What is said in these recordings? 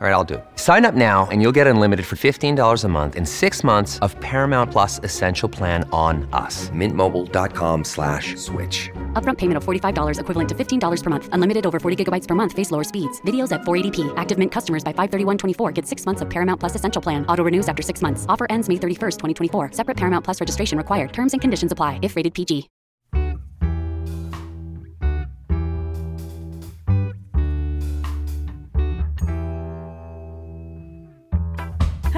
All right, I'll do it. Sign up now and you'll get unlimited for $15 a month in six months of Paramount Plus Essential Plan on us. Mintmobile.com slash switch. Upfront payment of $45 equivalent to $15 per month. Unlimited over 40 gigabytes per month. Face lower speeds. Videos at 480p. Active Mint customers by 531.24 get six months of Paramount Plus Essential Plan. Auto renews after six months. Offer ends May 31st, 2024. Separate Paramount Plus registration required. Terms and conditions apply if rated PG.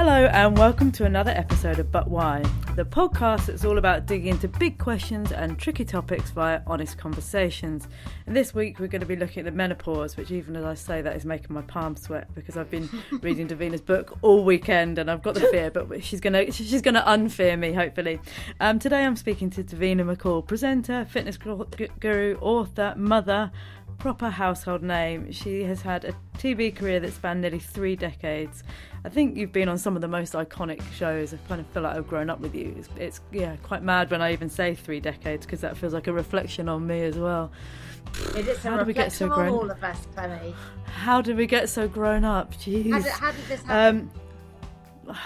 Hello, and welcome to another episode of But Why, the podcast that's all about digging into big questions and tricky topics via honest conversations. And this week we're going to be looking at the menopause, which, even as I say that, is making my palms sweat because I've been reading Davina's book all weekend and I've got the fear, but she's going to she's going to unfear me, hopefully. Um, today I'm speaking to Davina McCall, presenter, fitness guru, author, mother proper household name. She has had a TV career that spanned nearly three decades. I think you've been on some of the most iconic shows. I kind of feel like I've grown up with you. It's, it's yeah, quite mad when I even say three decades because that feels like a reflection on me as well. It is how did we get so grown? all of us, Clemmy. How did we get so grown up? Jeez. How did, how did this happen?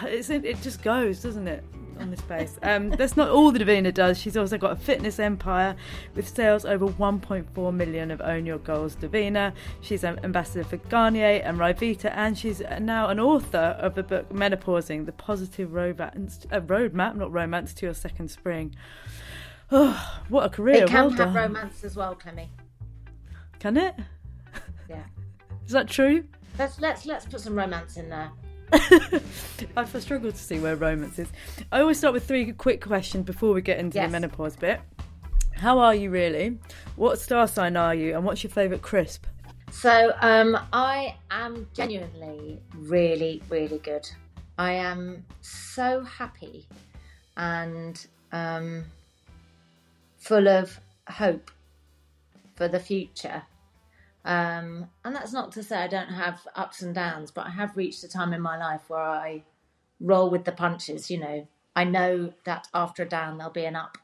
Um, it just goes, doesn't it? On this space. Um, that's not all that Davina does. She's also got a fitness empire with sales over 1.4 million of Own Your Goals Davina. She's an ambassador for Garnier and Ryvita, and she's now an author of the book Menopausing: The Positive Romance, uh, Roadmap, not romance, to Your Second Spring. Oh, what a career! It can well have done. romance as well, Clemmy. Can it? Yeah. Is that true? Let's let's let's put some romance in there. I've struggled to see where romance is. I always start with three quick questions before we get into yes. the menopause bit. How are you really? What star sign are you? And what's your favourite crisp? So um, I am genuinely really, really good. I am so happy and um, full of hope for the future. Um, and that's not to say I don't have ups and downs, but I have reached a time in my life where I roll with the punches. You know, I know that after a down there'll be an up,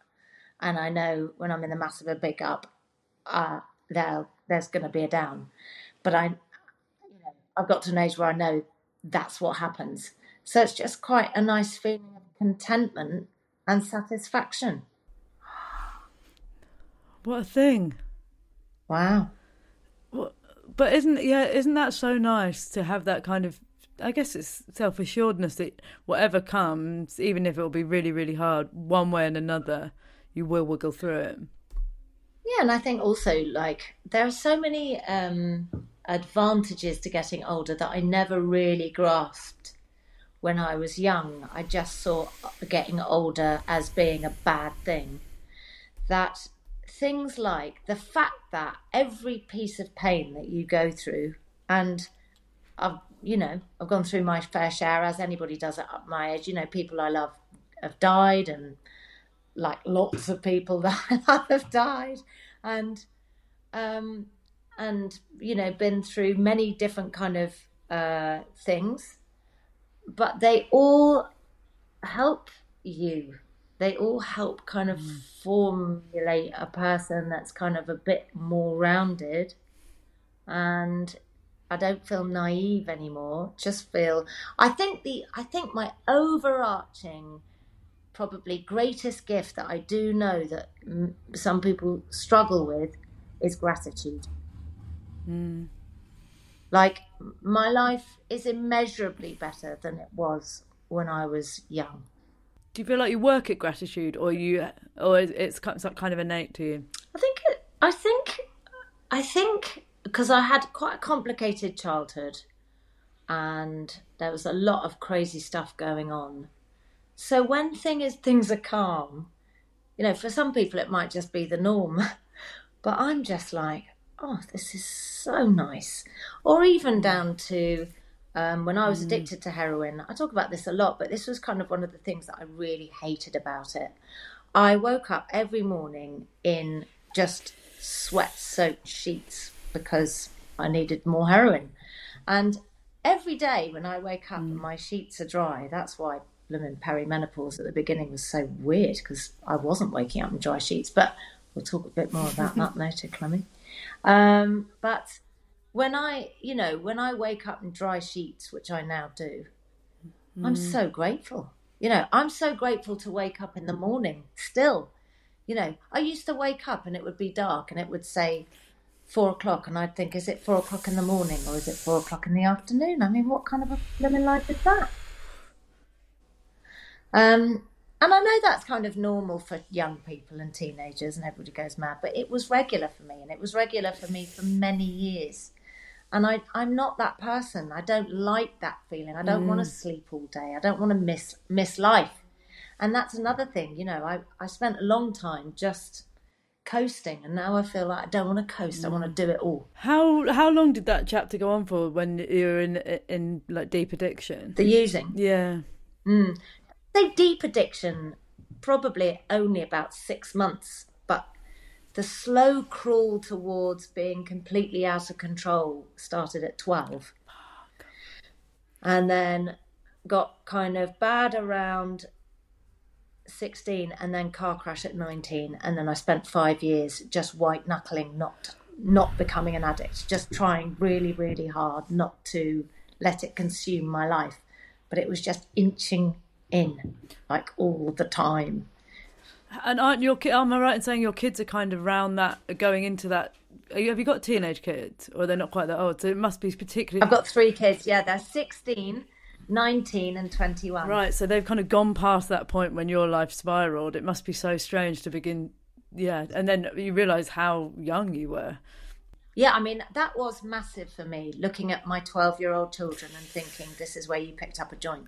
and I know when I'm in the mass of a big up, uh, there there's going to be a down. But I, you know, I've got to an age where I know that's what happens. So it's just quite a nice feeling of contentment and satisfaction. What a thing! Wow but isn't yeah isn't that so nice to have that kind of I guess it's self assuredness that whatever comes, even if it will be really, really hard, one way and another, you will wiggle through it. Yeah, and I think also like there are so many um, advantages to getting older that I never really grasped when I was young. I just saw getting older as being a bad thing. That things like the fact that every piece of pain that you go through, and I've, you know, I've gone through my fair share as anybody does at my age. You know, people I love have died, and like lots of people that I love have died, and um, and you know, been through many different kind of uh, things, but they all help you they all help kind of mm. formulate a person that's kind of a bit more rounded and I don't feel naive anymore. Just feel I think the I think my overarching probably greatest gift that I do know that some people struggle with is gratitude. Mm. Like my life is immeasurably better than it was when I was young do you feel like you work at gratitude, or you, or it's kind of innate to you? I think. I think. I think because I had quite a complicated childhood, and there was a lot of crazy stuff going on. So when thing is things are calm, You know, for some people it might just be the norm, but I'm just like, oh, this is so nice. Or even down to um, when I was addicted to heroin. I talk about this a lot, but this was kind of one of the things that I really hated about it. I woke up every morning in just sweat soaked sheets because I needed more heroin. And every day when I wake up and my sheets are dry, that's why blooming perimenopause at the beginning was so weird because I wasn't waking up in dry sheets. But we'll talk a bit more about that later, Clemmy. Um, but when I, you know, when I wake up in dry sheets, which I now do, I'm so grateful. You know, I'm so grateful to wake up in the morning still. You know, I used to wake up and it would be dark and it would say four o'clock, and I'd think, is it four o'clock in the morning or is it four o'clock in the afternoon? I mean, what kind of a blooming life is that? Um, and I know that's kind of normal for young people and teenagers, and everybody goes mad, but it was regular for me, and it was regular for me for many years. And I, I'm not that person. I don't like that feeling. I don't want to mm. sleep all day. I don't want to miss miss life. And that's another thing. You know, I, I spent a long time just coasting, and now I feel like I don't want to coast. I want to mm. do it all. How how long did that chapter go on for when you were in in like deep addiction? The using. Yeah. Mm. say deep addiction, probably only about six months, but the slow crawl towards being completely out of control started at 12. And then got kind of bad around 16 and then car crash at 19 and then I spent 5 years just white knuckling not not becoming an addict just trying really really hard not to let it consume my life. But it was just inching in like all the time And aren't your ki- am I right in saying your kids are kind of round that going into that? You, have you got teenage kids, or they're not quite that old? So it must be particularly I've got 3 kids yeah they're 16 19 and 21 right. So they've kind of gone past that point when your life spiraled. It must be so strange to begin. Yeah, and then you realise how young you were. Yeah, I mean, that was massive for me looking at my 12 year old children and thinking, this is where you picked up a joint.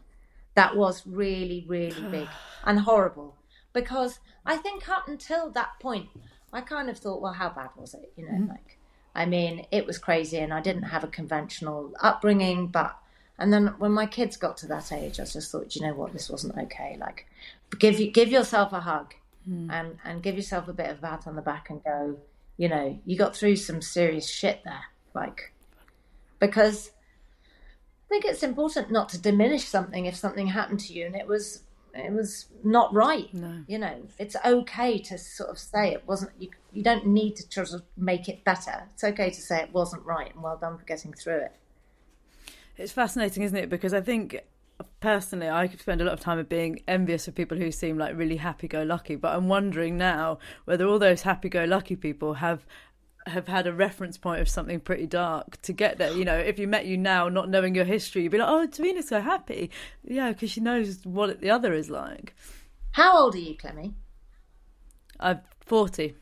That was really, really big and horrible because I think up until that point, I kind of thought, well, how bad was it? You know, mm-hmm. like, I mean, it was crazy and I didn't have a conventional upbringing, but. And then when my kids got to that age, I just thought, you know what, this wasn't okay. Like, give you give yourself a hug, mm-hmm. and and give yourself a bit of a pat on the back, and go, you know, you got through some serious shit there, like, because I think it's important not to diminish something if something happened to you and it was it was not right. No. You know, it's okay to sort of say it wasn't. You you don't need to try to make it better. It's okay to say it wasn't right, and well done for getting through it. It's fascinating, isn't it? Because I think personally, I could spend a lot of time of being envious of people who seem like really happy-go-lucky. But I'm wondering now whether all those happy-go-lucky people have have had a reference point of something pretty dark to get there. You know, if you met you now, not knowing your history, you'd be like, "Oh, Tarena's so happy," yeah, because she knows what the other is like. How old are you, Clemmy? I'm forty.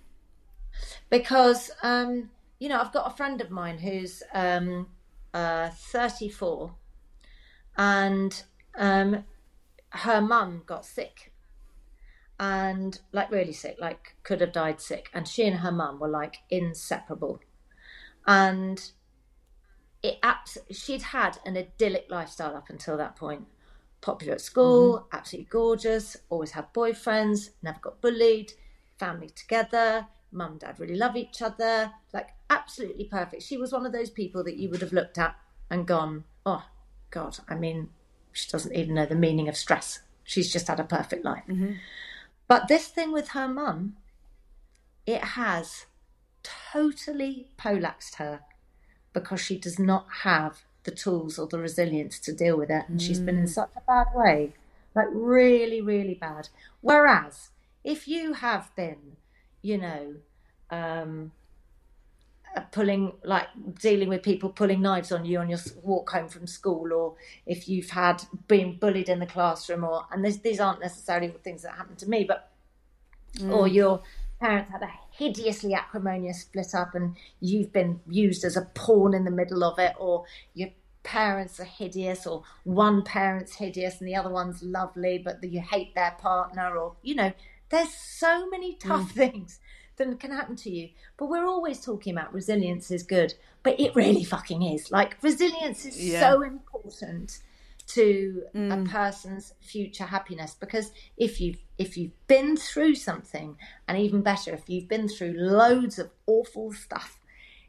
because um, you know I've got a friend of mine who's um, uh, 34, and um, her mum got sick, and like really sick, like could have died sick, and she and her mum were like inseparable, and it abs- she'd had an idyllic lifestyle up until that point. Popular at school, mm-hmm. absolutely gorgeous, always had boyfriends, never got bullied, family together, mum and dad really love each other, like absolutely perfect. She was one of those people that you would have looked at and gone, oh, God, I mean, she doesn't even know the meaning of stress. She's just had a perfect life. Mm-hmm. But this thing with her mum, it has totally polaxed her because she does not have the tools or the resilience to deal with it. And she's been in such a bad way, like really, really bad. Whereas if you have been, you know, um, Uh, pulling, like dealing with people pulling knives on you on your walk home from school, or if you've had been bullied in the classroom, or, and this, these aren't necessarily things that happened to me, but or mm. your parents had a hideously acrimonious split up and you've been used as a pawn in the middle of it, or your parents are hideous, or one parent's hideous and the other one's lovely, but you hate their partner, or you know, there's so many tough mm. things that can happen to you. But we're always talking about resilience is good, but it really fucking is. Like resilience is Yeah. so important to a Mm. person's future happiness because if you've if you've been through something and even better if you've been through loads of awful stuff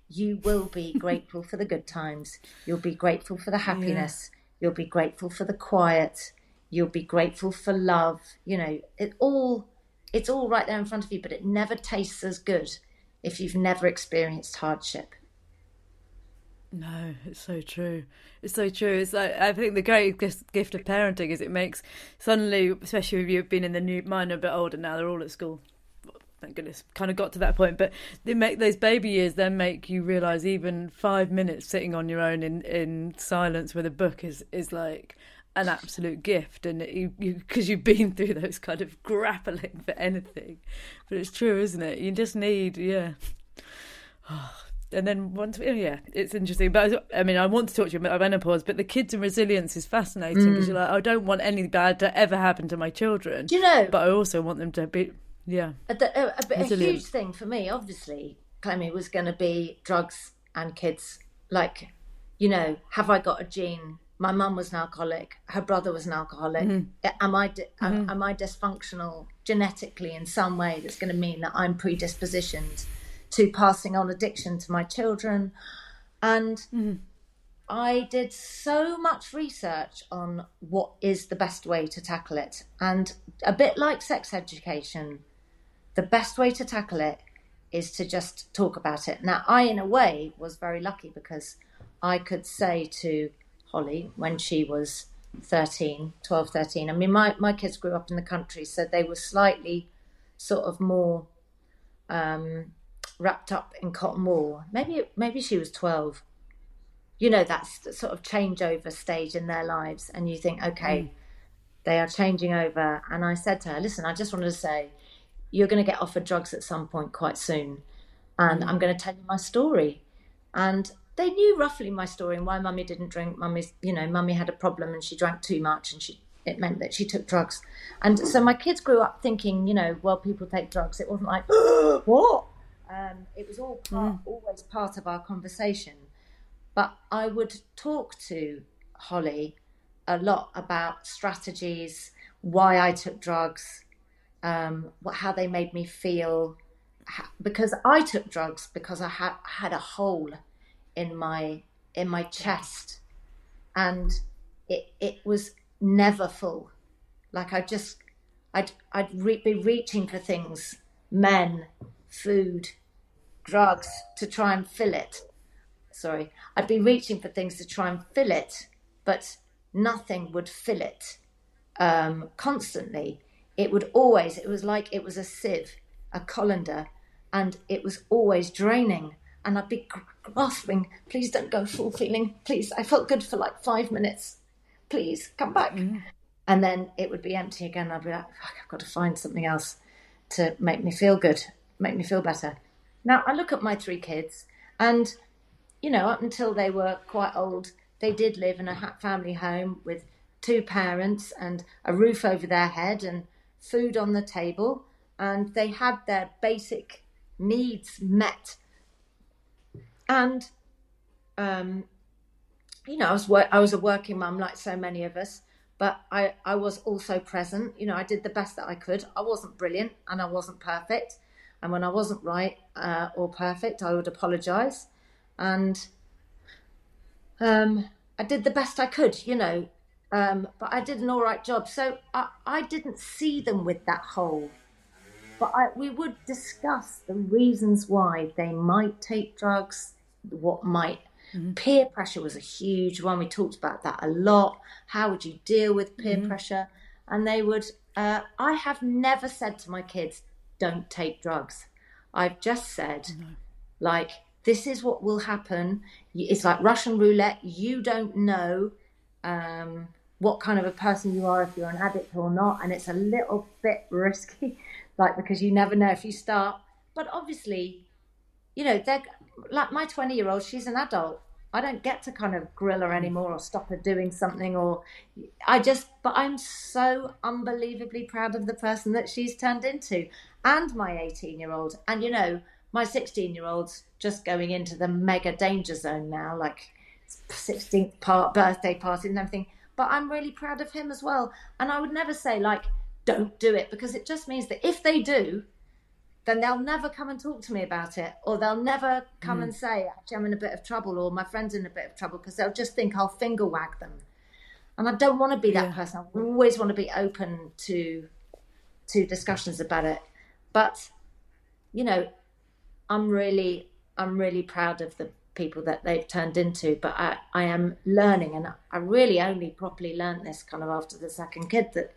you will be grateful for the good times you'll be grateful for the happiness you'll be grateful for the quiet you'll be grateful for love you know it all it's all right there in front of you but it never tastes as good if you've never experienced hardship No, it's so true. It's so true. It's like I think the great gift gift of parenting is it makes suddenly, especially if you've been in the new, mine are a bit older now. They're all at school. Thank goodness, kind of got to that point. But they make those baby years then make you realise even five minutes sitting on your own in in silence with a book is is like an absolute gift, and you because you, have been through those kind of grappling for anything. But it's true, isn't it? You just need, yeah and then once oh, yeah it's interesting but i mean i want to talk to you about menopause but the kids and resilience is fascinating because mm. you're like i don't want anything bad to ever happen to my children do you know but i also want them to be yeah a, a, a, a huge thing for me, obviously, Clemmy was going to be drugs and kids. Like, you know, have I got a gene? My mum was an alcoholic. Her brother was an alcoholic. Mm-hmm. Am I di- am, mm-hmm. am I dysfunctional genetically in some way that's going to mean that I'm predispositioned to passing on addiction to my children? And mm-hmm. I did so much research on what is the best way to tackle it. And a bit like sex education, the best way to tackle it is to just talk about it. Now, I, in a way, was very lucky because I could say to Holly when she was 13, 12, 13, I mean, my, my kids grew up in the country, so they were slightly sort of more um, wrapped up in cotton wool. Maybe, maybe she was 12 you know that's sort of changeover stage in their lives and you think okay they are changing over. And i said to her listen i just wanted to say you're going to get offered drugs at some point quite soon and i'm going to tell you my story. And they knew roughly my story and why mummy didn't drink. Mummy's you know mummy had a problem and she drank too much and she it meant that she took drugs. And so my kids grew up thinking you know well people take drugs. It wasn't like what? Um, it was all part, always part of our conversation. But I would talk to Holly a lot about strategies, why I took drugs, um, what, how they made me feel, because I took drugs because I had had a hole in my in my chest, and it it was never full. Like I just I'd I'd re- be reaching for things, men, food, drugs to try and fill it sorry, I'd be reaching for things to try and fill it, but nothing would fill it um, constantly. It would always, it was like it was a sieve, a colander, and it was always draining. And I'd be grasping, please don't go full feeling, please. I felt good for like five minutes, please come back. Mm-hmm. And then it would be empty again. I'd be like, Fuck, I've got to find something else to make me feel good, make me feel better. Now I look at my three kids, and you know, up until they were quite old, they did live in a family home with two parents and a roof over their head and food on the table, and they had their basic needs met. And, um, you know, I was wor- I was a working mum like so many of us, but I I was also present. You know, I did the best that I could. I wasn't brilliant and I wasn't perfect, and when I wasn't right uh, or perfect, I would apologise and um, I did the best I could, you know, um, but I did an all right job. So I, I didn't see them with that hole, but I, we would discuss the reasons why they might take drugs, what might. Peer pressure was a huge one. We talked about that a lot. How would you deal with peer pressure? And they would. Uh, I have never said to my kids, "Don't take drugs." I've just said, like, this is what will happen. It's like Russian roulette. You don't know um, what kind of a person you are if you're an addict or not, and it's a little bit risky, like because you never know if you start. But obviously, you know, they're like my 20 year old. She's an adult. I don't get to kind of grill her anymore or stop her doing something or I just but I'm so unbelievably proud of the person that she's turned into and my 18 year old and you know my 16 year old's just going into the mega danger zone now like 16th part birthday party and everything but I'm really proud of him as well and I would never say like don't do it because it just means that if they do then they'll never come and talk to me about it or they'll never come mm. and say actually i'm in a bit of trouble or my friend's in a bit of trouble because they'll just think i'll finger wag them and i don't want to be that yeah. person i always want to be open to to discussions about it but you know i'm really i'm really proud of the people that they've turned into but i i am learning and i really only properly learned this kind of after the second kid that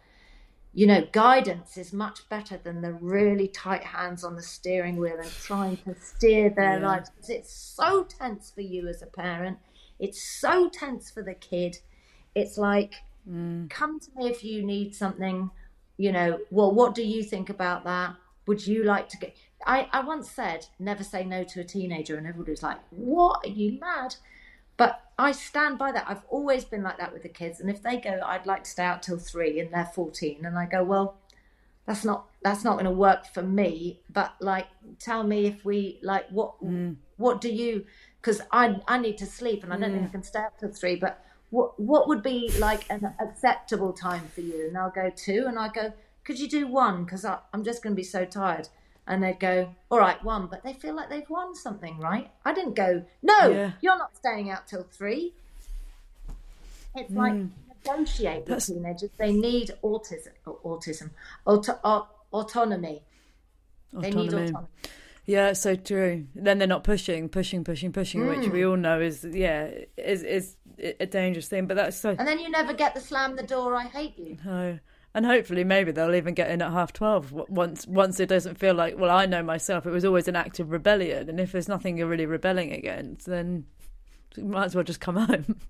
you know, guidance is much better than the really tight hands on the steering wheel and trying to steer their yeah. lives. It's so tense for you as a parent. It's so tense for the kid. It's like, mm. come to me if you need something. You know, well, what do you think about that? Would you like to get? I, I once said, never say no to a teenager, and everybody was like, what? Are you mad? But I stand by that. I've always been like that with the kids. And if they go, I'd like to stay out till three and they're 14, and I go, well, that's not that's not going to work for me but like tell me if we like what mm. what do you because i i need to sleep and i don't mm. think i can stay up till three but what what would be like an acceptable time for you and they'll go two and i go could you do one because i'm just going to be so tired and they'd go, "All right, one," but they feel like they've won something, right? I didn't go, "No, yeah. you're not staying out till three. It's mm. like negotiate with teenagers. They need autism, autism, auto, autonomy. They need autonomy. Yeah, so true. Then they're not pushing, pushing, pushing, pushing, mm. which we all know is yeah is is a dangerous thing. But that's so. And then you never get the slam the door. I hate you. No and hopefully maybe they'll even get in at half 12 once once it doesn't feel like well i know myself it was always an act of rebellion. And if there's nothing you're really rebelling against then you might as well just come home.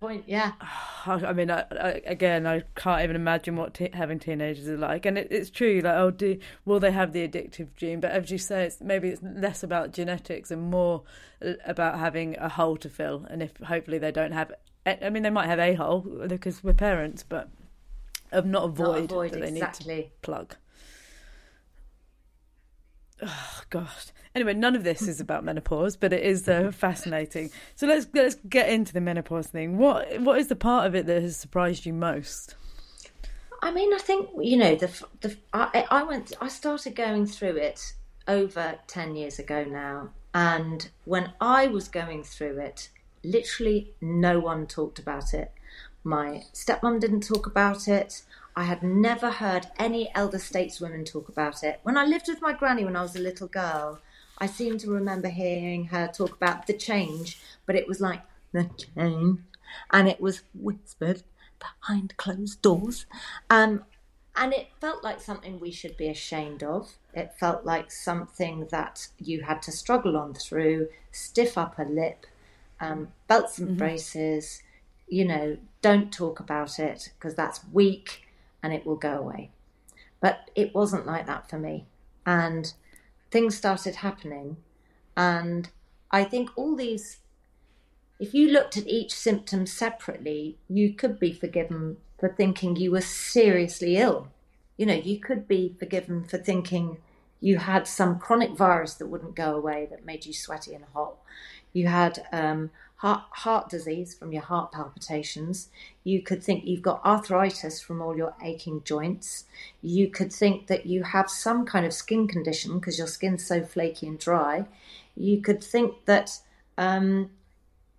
Point yeah. I mean I, I, again i can't even imagine what t- having teenagers are like. And it, it's true like oh do will they have the addictive gene? But as you say it's maybe it's less about genetics and more uh, about having a hole to fill. And if hopefully they don't have I mean, they might have a hole because we're parents, but of not a void, not a that they exactly. need to plug. Oh gosh. Anyway, none of this is about menopause, but it is uh, fascinating. So let's let's get into the menopause thing. What what is the part of it that has surprised you most? I mean, I think you know the the I, I went I started going through it over ten years ago now, and when I was going through it, literally no one talked about it. My stepmom didn't talk about it. I had never heard any elder stateswomen talk about it. When I lived with my granny when I was a little girl, I seem to remember hearing her talk about the change, but it was like the change, and it was whispered behind closed doors. Um, and it felt like something we should be ashamed of. It felt like something that you had to struggle on through, stiff upper lip, um, belts and mm-hmm. braces, you know, don't talk about it because that's weak and it will go away. But it wasn't like that for me. And things started happening. And I think all these, if you looked at each symptom separately, you could be forgiven for thinking you were seriously ill. You know, you could be forgiven for thinking you had some chronic virus that wouldn't go away that made you sweaty and hot you had um, heart, heart disease from your heart palpitations. You could think you've got arthritis from all your aching joints. You could think that you have some kind of skin condition because your skin's so flaky and dry. You could think that um,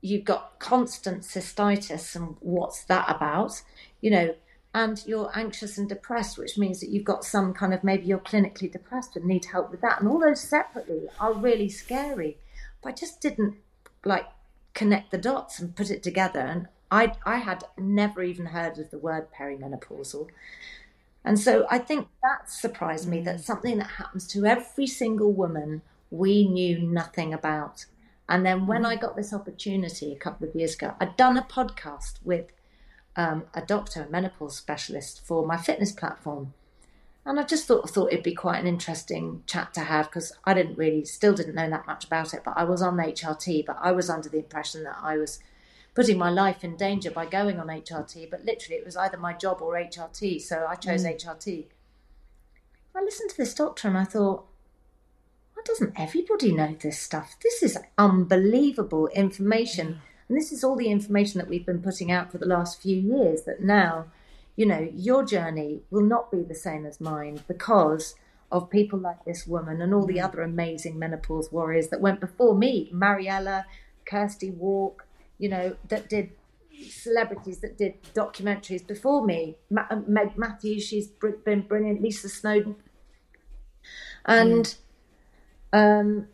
you've got constant cystitis and what's that about? You know, and you're anxious and depressed, which means that you've got some kind of maybe you're clinically depressed and need help with that. And all those separately are really scary. But I just didn't like connect the dots and put it together. And I I had never even heard of the word perimenopausal. And so I think that surprised me that mm. something that happens to every single woman we knew nothing about. And then when mm. I got this opportunity a couple of years ago, I'd done a podcast with um, a doctor, a menopause specialist for my fitness platform. And I just thought thought it'd be quite an interesting chat to have because I didn't really, still didn't know that much about it. But I was on HRT, but I was under the impression that I was putting my life in danger by going on HRT. But literally, it was either my job or HRT, so I chose mm. HRT. I listened to this doctor and I thought, why doesn't everybody know this stuff? This is unbelievable information. Mm. And this is all the information that we've been putting out for the last few years that now you know, your journey will not be the same as mine because of people like this woman and all the mm. other amazing menopause warriors that went before me, Mariella, Kirsty Wark, you know, that did celebrities that did documentaries before me. Ma- Meg Matthews, she's been brilliant. Lisa Snowdon. and mm. um,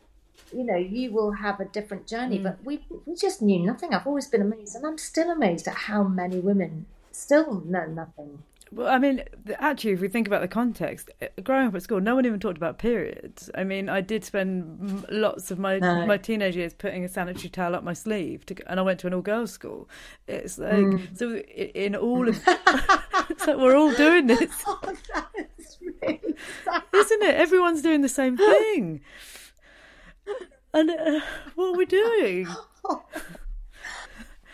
you know, you will have a different journey. Mm. But we we just knew nothing. I've always been amazed, and I'm still amazed at how many women still know nothing. Well, I mean, actually, if we think about the context, eh, growing up at school, no one even talked about periods. I mean, I did spend lots of my no. my teenage years putting a sanitary towel up my sleeve, to, and I went to an all girls school. It's like mm. so in all of, it's like we're all doing this, oh, really isn't it? Everyone's doing the same thing, and uh, what are we doing?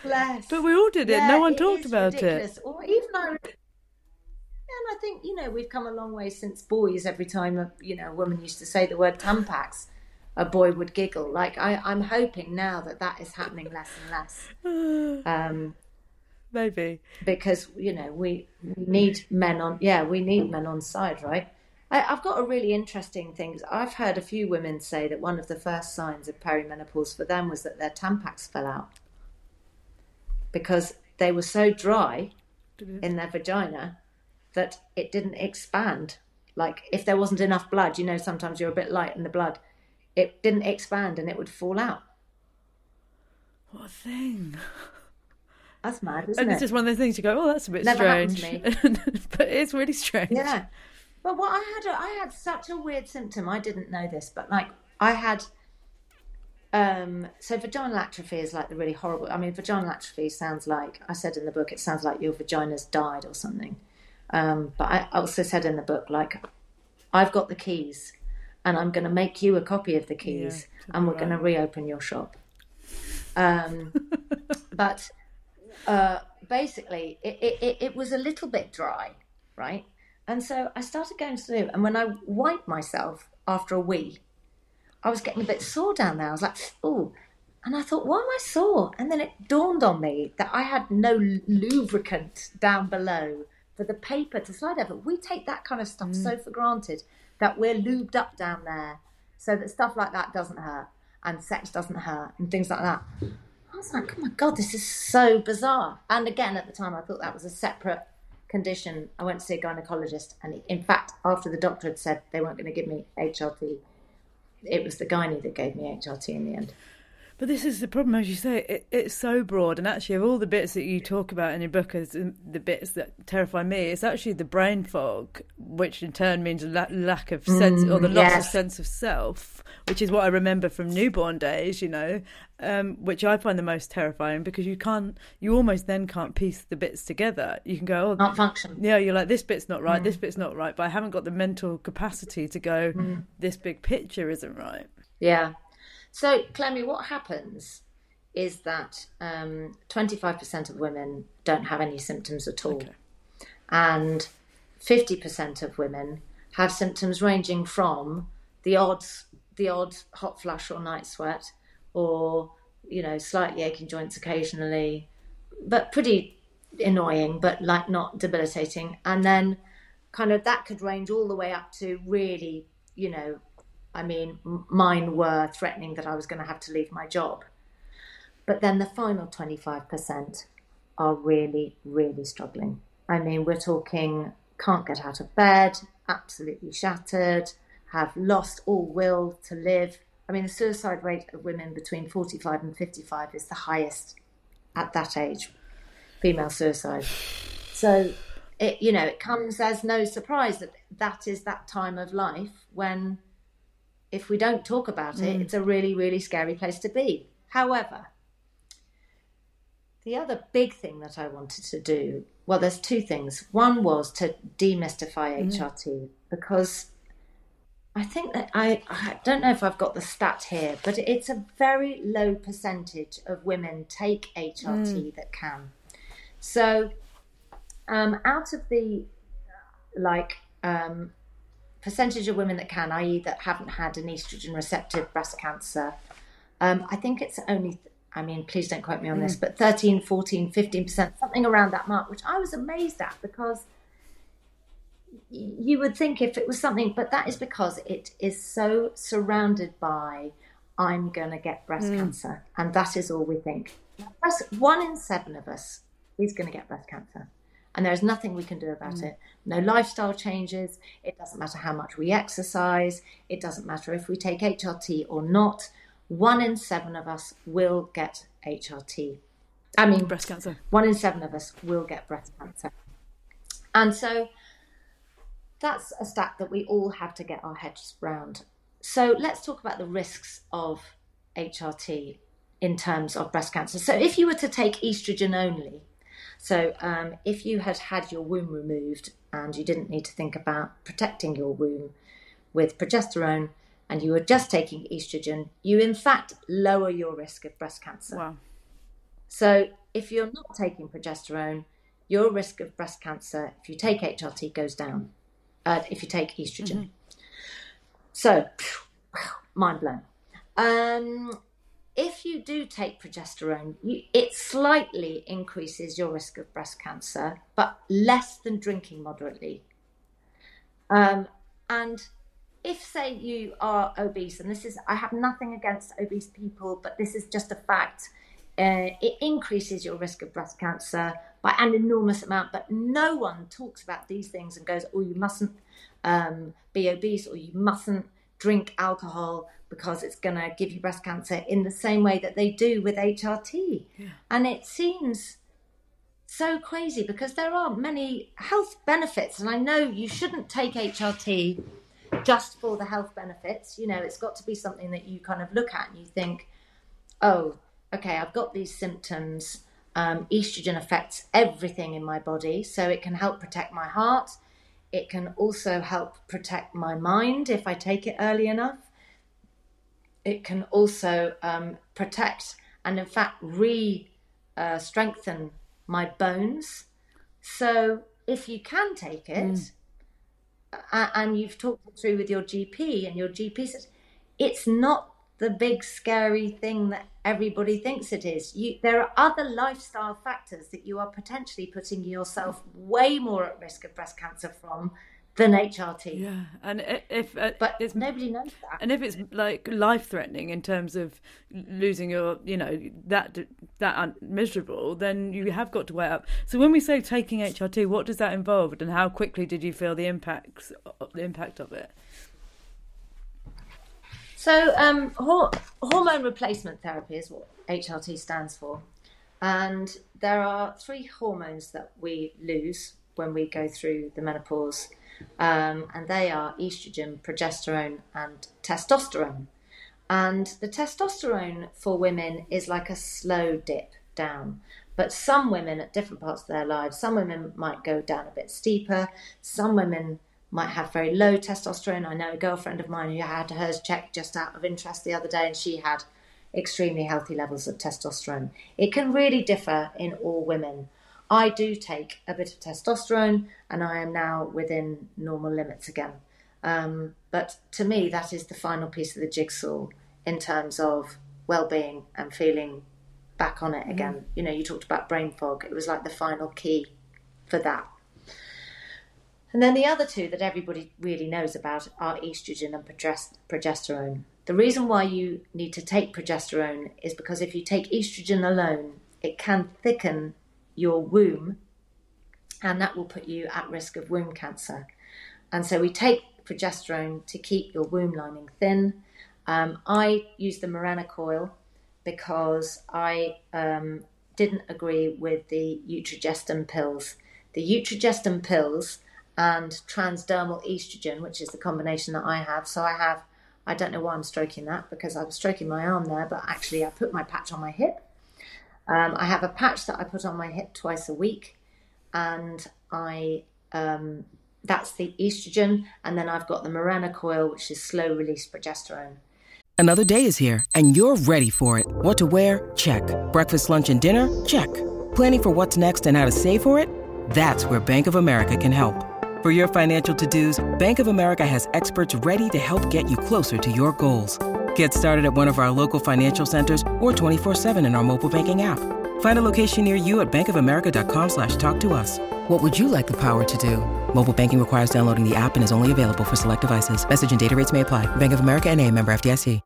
Bless. But we all did it. Yeah, no one talked about ridiculous. it. Or even I. And I think you know we've come a long way since boys. Every time a you know a woman used to say the word tampax, a boy would giggle. Like I, I'm hoping now that that is happening less and less. Um, Maybe because you know we, we need men on. Yeah, we need men on side, right? I, I've got a really interesting thing. I've heard a few women say that one of the first signs of perimenopause for them was that their tampax fell out because they were so dry in their vagina that it didn't expand. Like if there wasn't enough blood, you know, sometimes you're a bit light in the blood, it didn't expand and it would fall out. What a thing. That's mad, isn't and it? It's just one of those things you go, oh, that's a bit Never strange. Happened to me. but it's really strange. Yeah. But what I had, I had such a weird symptom. I didn't know this, but like I had um, so vaginal atrophy is like the really horrible. I mean, vaginal atrophy sounds like I said in the book. It sounds like your vagina's died or something. Um, but I also said in the book, like, I've got the keys, and I'm going to make you a copy of the keys, yeah, and we're right. going to reopen your shop. Um, but uh, basically, it, it, it was a little bit dry, right? And so I started going to the loo, and when I wiped myself after a wee, I was getting a bit sore down there. I was like, oh. And I thought, why am I sore? And then it dawned on me that I had no lubricant down below for the paper to slide over. We take that kind of stuff mm. so for granted that we're lubed up down there so that stuff like that doesn't hurt and sex doesn't hurt and things like that. I was like, oh my God, this is so bizarre. And again, at the time, I thought that was a separate condition. I went to see a gynecologist, and in fact, after the doctor had said they weren't going to give me HRT, it was the gynae that gave me HRT in the end. But this is the problem, as you say, it, it's so broad. And actually, of all the bits that you talk about in your book as the bits that terrify me, it's actually the brain fog, which in turn means la- lack of sense mm, or the loss yes. of sense of self, which is what I remember from newborn days, you know, um, which I find the most terrifying because you can't, you almost then can't piece the bits together. You can go, oh, not function. Yeah, you're like, this bit's not right, mm. this bit's not right, but I haven't got the mental capacity to go, mm. this big picture isn't right. Yeah. So, Clemmy, what happens is that um, 25% of women don't have any symptoms at all. Okay. And 50% of women have symptoms ranging from the odd, the odd hot flush or night sweat, or you know, slightly aching joints occasionally, but pretty annoying, but like not debilitating. And then, kind of, that could range all the way up to really, you know, I mean, mine were threatening that I was going to have to leave my job. But then the final 25% are really, really struggling. I mean, we're talking can't get out of bed, absolutely shattered, have lost all will to live. I mean, the suicide rate of women between 45 and 55 is the highest at that age, female suicide. So, it, you know, it comes as no surprise that that is that time of life when if we don't talk about it, mm. it's a really, really scary place to be. However, the other big thing that I wanted to do well, there's two things. One was to demystify Mm-hmm. HRT because I think that I, I don't know if I've got the stat here, but it's a very low percentage of women take HRT Mm. that can. So, um, out of the like um, percentage of women that can, i.e., that haven't had an estrogen receptive breast cancer, um, I think it's only, I mean, please don't quote me on this, but 13, 14, 15%, something around that mark, which I was amazed at because you would think if it was something, but that is because it is so surrounded by, I'm going to get breast cancer. And that is all we think. Breast, one in seven of us is going to get breast cancer. And there's nothing we can do about mm. it. No lifestyle changes. It doesn't matter how much we exercise. It doesn't matter if we take HRT or not. One in seven of us will get HRT. I mean, Breast cancer. one in seven of us will get breast cancer. And so that's a stat that we all have to get our heads round. So let's talk about the risks of HRT in terms of breast cancer. So if you were to take estrogen only, so um, if you had had your womb removed and you didn't need to think about protecting your womb with progesterone and you were just taking estrogen, you in fact lower your risk of breast cancer. Wow. So if you're not taking progesterone, your risk of breast cancer, if you take HRT, goes down. Uh, if you take estrogen. So, mind blown. Um, if you do take progesterone, you, it slightly increases your risk of breast cancer, but less than drinking moderately. Um, and if, say, you are obese, and this is, I have nothing against obese people, but this is just a fact, uh, it increases your risk of breast cancer by an enormous amount. But no one talks about these things and goes, oh, you mustn't um, be obese or you mustn't drink alcohol because it's going to give you breast cancer in the same way that they do with HRT. And it seems so crazy because there are many health benefits. And I know you shouldn't take HRT just for the health benefits. You know, it's got to be something that you kind of look at and you think, oh, okay, I've got these symptoms. Um, estrogen affects everything in my body, so it can help protect my heart. It can also help protect my mind if I take it early enough. It can also um, protect and, in fact, re uh, strengthen my bones. So, if you can take it, a- and you've talked it through with your GP, and your GP says it's not the big scary thing that everybody thinks it is. You, there are other lifestyle factors that you are potentially putting yourself way more at risk of breast cancer from than HRT. Yeah, and if uh, But it's nobody knows that. and if it's like life threatening in terms of losing your, you know, that that un- miserable, then you have got to weigh up. So when we say taking HRT, what does that involve, and how quickly did you feel the impacts, the impact of it? So, um, hor- hormone replacement therapy is what HRT stands for. And there are three hormones that we lose when we go through the menopause. Um, and they are estrogen, progesterone, and testosterone. And the testosterone for women is like a slow dip down. But some women at different parts of their lives, some women might go down a bit steeper. Some women might have very low testosterone. I know a girlfriend of mine who had hers checked just out of interest the other day, and she had extremely healthy levels of testosterone. It can really differ in all women. I do take a bit of testosterone, and I am now within normal limits again. Um, but to me, that is the final piece of the jigsaw in terms of well-being and feeling back on it again. You know, you talked about brain fog. It was like the final key for that. And then the other two that everybody really knows about are estrogen and progesterone. The reason why you need to take progesterone is because if you take estrogen alone, it can thicken your womb and that will put you at risk of womb cancer. And so we take progesterone to keep your womb lining thin. Um, I use the Mirena coil because I um, didn't agree with the Utrogestan pills. The Utrogestan pills and transdermal estrogen, which is the combination that I have. So I have, I don't know why I'm stroking that because I was stroking my arm there, but actually I put my patch on my hip. Um, I have a patch that I put on my hip twice a week. and I um, that's the estrogen, and then I've got the Mirena coil, which is slow release progesterone. Another day is here, and you're ready for it. What to wear? Check. Breakfast, lunch, and dinner? Check. Planning for what's next and how to save for it? That's where Bank of America can help. For your financial to-dos, Bank of America has experts ready to help get you closer to your goals. Get started at one of our local financial centers or 24-7 in our mobile banking app. Find a location near you at bankofamerica.com slash talk to us. What would you like the power to do? Mobile banking requires downloading the app and is only available for select devices. Message and data rates may apply. Bank of America and a member FDIC.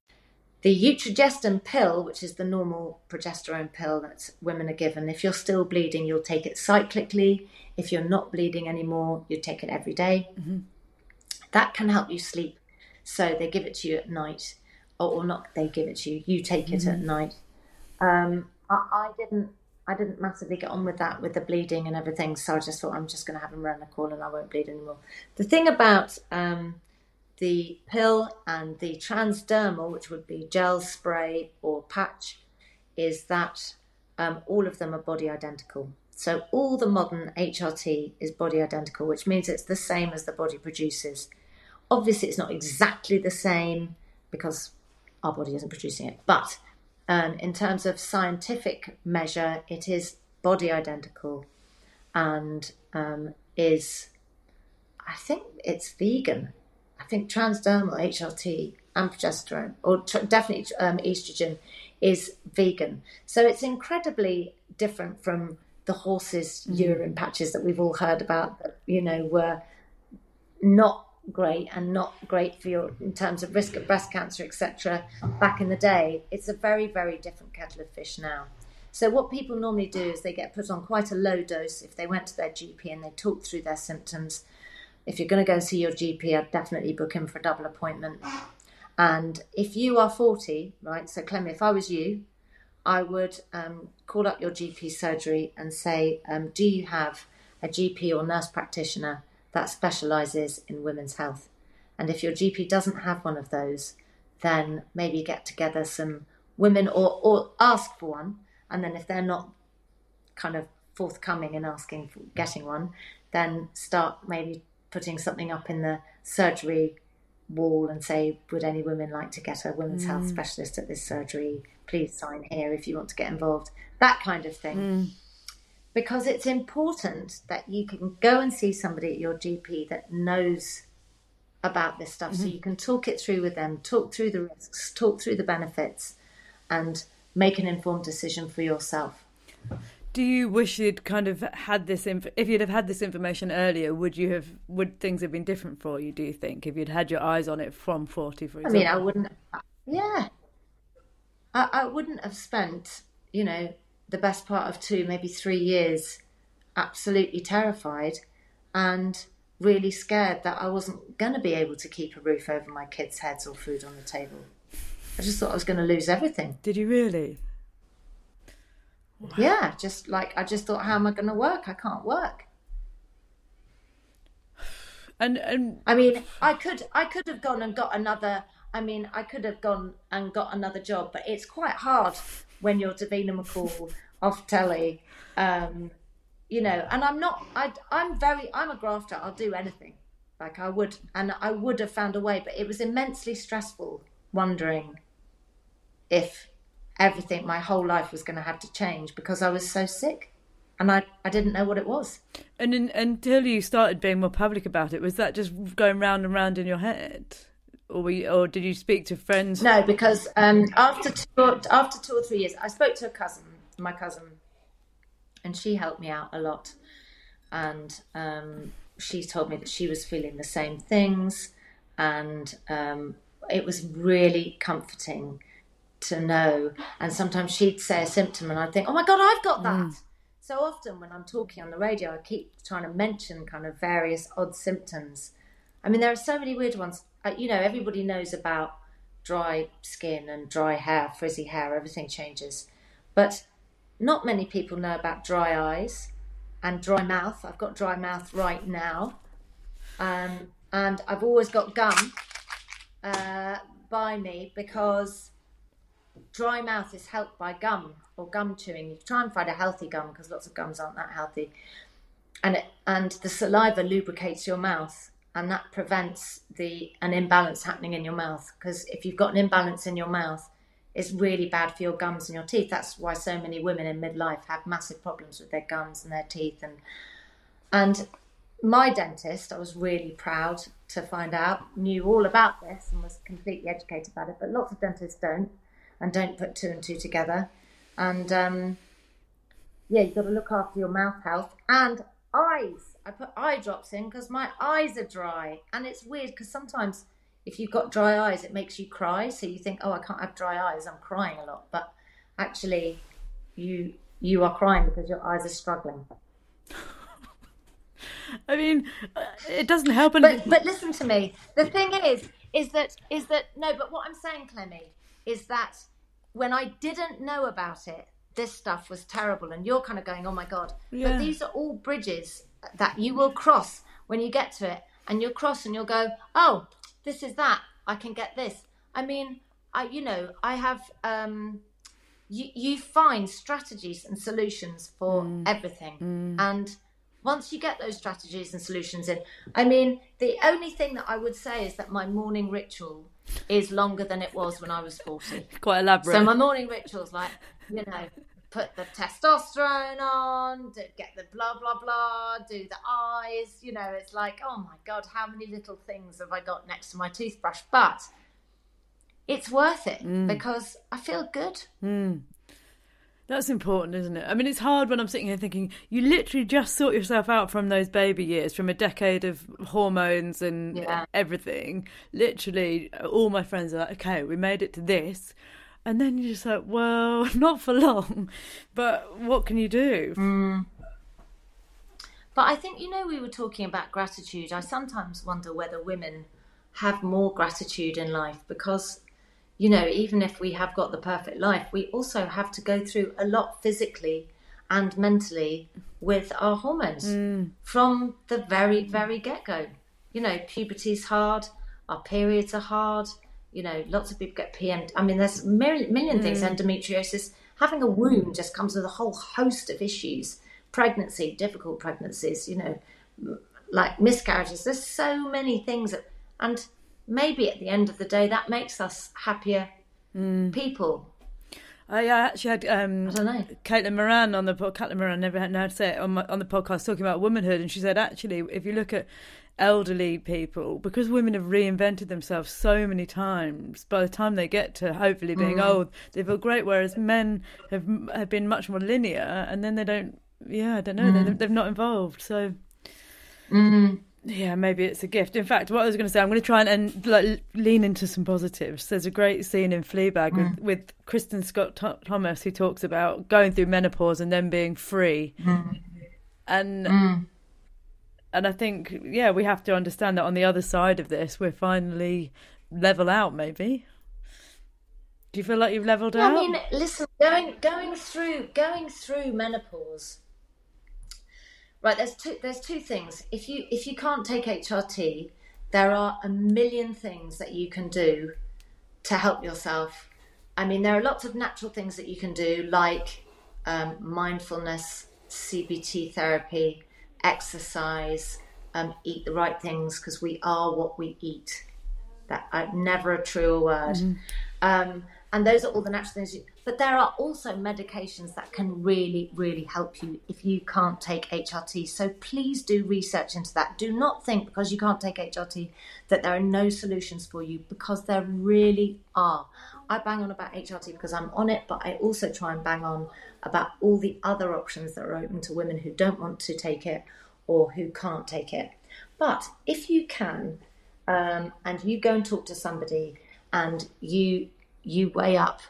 The Utrogestan pill, which is the normal progesterone pill that women are given, if you're still bleeding, you'll take it cyclically. If you're not bleeding anymore, you take it every day. That can help you sleep. So they give it to you at night, or, or not. They give it to you. You take it at night. Um, I, I didn't. I didn't massively get on with that with the bleeding and everything. So I just thought I'm just going to have a Remicade and I won't bleed anymore. The thing about um, the pill and the transdermal, which would be gel, spray, or patch, is that um, all of them are body identical. So all the modern HRT is body identical, which means it's the same as the body produces. Obviously, it's not exactly the same because our body isn't producing it, but um, in terms of scientific measure, it is body identical and um, is, I think it's vegan. I think transdermal HRT and progesterone, or tr- definitely um, estrogen, is vegan. So it's incredibly different from the horses' mm. urine patches that we've all heard about that, you know, were not great and not great for your in terms of risk of breast cancer etc back in the day. It's a very very different kettle of fish now. So what people normally do is they get put on quite a low dose. If they went to their gp and they talked through their symptoms if you're going to go and see your gp i'd definitely book in for a double appointment. And if you are 40 right so clem if i was you i would um, call up your gp surgery and say um, do you have a gp or nurse practitioner that specialises in women's health. And if your GP doesn't have one of those, then maybe get together some women or, or ask for one. And then if they're not kind of forthcoming in asking for getting one, then start maybe putting something up in the surgery wall and say, would any women like to get a women's health mm. specialist at this surgery? Please sign here if you want to get involved. That kind of thing mm. because it's important that you can go and see somebody at your GP that knows about this stuff so mm-hmm. you can talk it through with them, talk through the risks, talk through the benefits, and make an informed decision for yourself. Do you wish you'd kind of had this? Inf- if you'd have had this information earlier, would you have? Would things have been different for you? Do you think if you'd had your eyes on it from forty, for example? I mean, I wouldn't, yeah, I, I wouldn't have spent, you know, the best part of two, maybe three years absolutely terrified and really scared that I wasn't going to be able to keep a roof over my kids' heads or food on the table. I just thought I was going to lose everything. Did you really? Yeah, just like I just thought, how am I going to work? I can't work. And and I mean, I could I could have gone and got another. I mean, I could have gone and got another job, but it's quite hard when you're Davina McCall off telly. Um, you know, and I'm not. I I'm very. I'm a grafter. I'll do anything. Like I would, and I would have found a way. But it was immensely stressful, wondering if everything, my whole life, was going to have to change because I was so sick, and I I didn't know what it was. and in, until you started being more public about it, was that just going round and round in your head, or were you, or did you speak to friends? No, because um, after two, after two or three years, I spoke to a cousin, my cousin, and she helped me out a lot. And um, she told me that she was feeling the same things, and um, it was really comforting to know. And sometimes she'd say a symptom, and I'd think, "Oh my god, I've got that." So often when I'm talking on the radio, I keep trying to mention kind of various odd symptoms. I mean, there are so many weird ones. You know, everybody knows about dry skin and dry hair, frizzy hair, everything changes. But not many people know about dry eyes and dry mouth. I've got dry mouth right now. Um, and I've always got gum uh, by me because dry mouth is helped by gum or gum chewing. You try and find a healthy gum because lots of gums aren't that healthy. and it, and the saliva lubricates your mouth, and that prevents the an imbalance happening in your mouth. Because if you've got an imbalance in your mouth, it's really bad for your gums and your teeth. That's why so many women in midlife have massive problems with their gums and their teeth. And and my dentist, I was really proud to find out, knew all about this and was completely educated about it. But lots of dentists don't and don't put two and two together. And um, yeah, you've got to look after your mouth health and eyes. I put eye drops in because my eyes are dry. And it's weird because sometimes if you've got dry eyes, it makes you cry. So you think, oh, I can't have dry eyes. I'm crying a lot. But actually, you you are crying because your eyes are struggling. I mean, uh, it doesn't help. But but listen to me. The thing is, is that is that no. But what I'm saying, Clemmy, is that when I didn't know about it, this stuff was terrible, and you're kind of going, oh my god. Yeah. But these are all bridges that you will cross when you get to it, and you'll cross and you'll go, oh, this is that. I can get this. I mean, I you know, I have. um you, you find strategies and solutions for everything and once you get those strategies and solutions in, I mean, the only thing that I would say is that my morning ritual is longer than it was when I was 40. Quite elaborate. So my morning ritual's like, you know, put the testosterone on, get the blah, blah, blah, do the eyes. You know, it's like, oh my God, how many little things have I got next to my toothbrush? But it's worth it Mm. because I feel good. That's important, isn't it? I mean, it's hard when I'm sitting here thinking you literally just sort yourself out from those baby years, from a decade of hormones and Yeah. everything. Literally, all my friends are like, okay, we made it to this. And then you're just like, well, not for long, but what can you do? Mm. But I think, you know, we were talking about gratitude. I sometimes wonder whether women have more gratitude in life because, you know, even if we have got the perfect life, we also have to go through a lot physically and mentally with our hormones mm. from the very, very get go. You know, puberty's hard, our periods are hard, you know, lots of people get PM. I mean, there's a million, million things, mm. endometriosis. Having a womb just comes with a whole host of issues pregnancy, difficult pregnancies, you know, like miscarriages. There's so many things, that, and maybe at the end of the day, that makes us happier hmm. people. I actually had um, I don't know. Caitlin Moran on the Caitlin Moran never had know how to say it on my, on the podcast talking about womanhood, and she said actually if you look at elderly people, because women have reinvented themselves so many times, by the time they get to hopefully being hmm. old, they feel great. Whereas men have have been much more linear, and then they don't. Yeah, I don't know. They, hmm. they've not involved so. Mm-hmm. Yeah, maybe it's a gift. In fact, what I was going to say, I'm going to try and, and like, lean into some positives. There's a great scene in Fleabag with, mm. with Kristin Scott Tho- Thomas who talks about going through menopause and then being free. Mm. And mm. and I think yeah, we have to understand that on the other side of this, we're finally level out. Maybe. Do you feel like you've leveled Yeah, out? I mean, listen, going going through going through menopause. Right, there's two there's two things. If you if you can't take HRT, there are a million things that you can do to help yourself. I mean, there are lots of natural things that you can do, like um, mindfulness, CBT therapy, exercise, um, eat the right things because we are what we eat. That uh, never a truer word. Um, and those are all the natural things. You, but there are also medications that can really, really help you if you can't take HRT. So please do research into that. Do not think because you can't take HRT that there are no solutions for you because there really are. I bang on about HRT because I'm on it, but I also try and bang on about all the other options that are open to women who don't want to take it or who can't take it. But if you can, um, and you go and talk to somebody and you you weigh up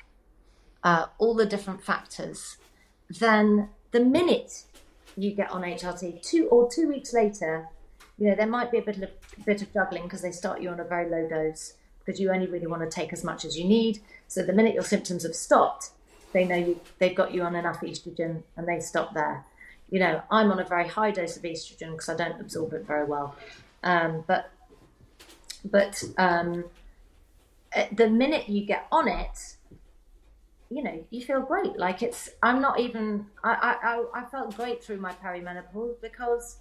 uh, all the different factors, then the minute you get on HRT, two or two weeks later, you know there might be a bit of bit of juggling because they start you on a very low dose because you only really want to take as much as you need. So the minute your symptoms have stopped, they know you, they've got you on enough estrogen and they stop there. You know, I'm on a very high dose of estrogen because I don't absorb it very well. Um, but but um, the minute you get on it, you know, you feel great. Like it's, I'm not even, I, I, I felt great through my perimenopause because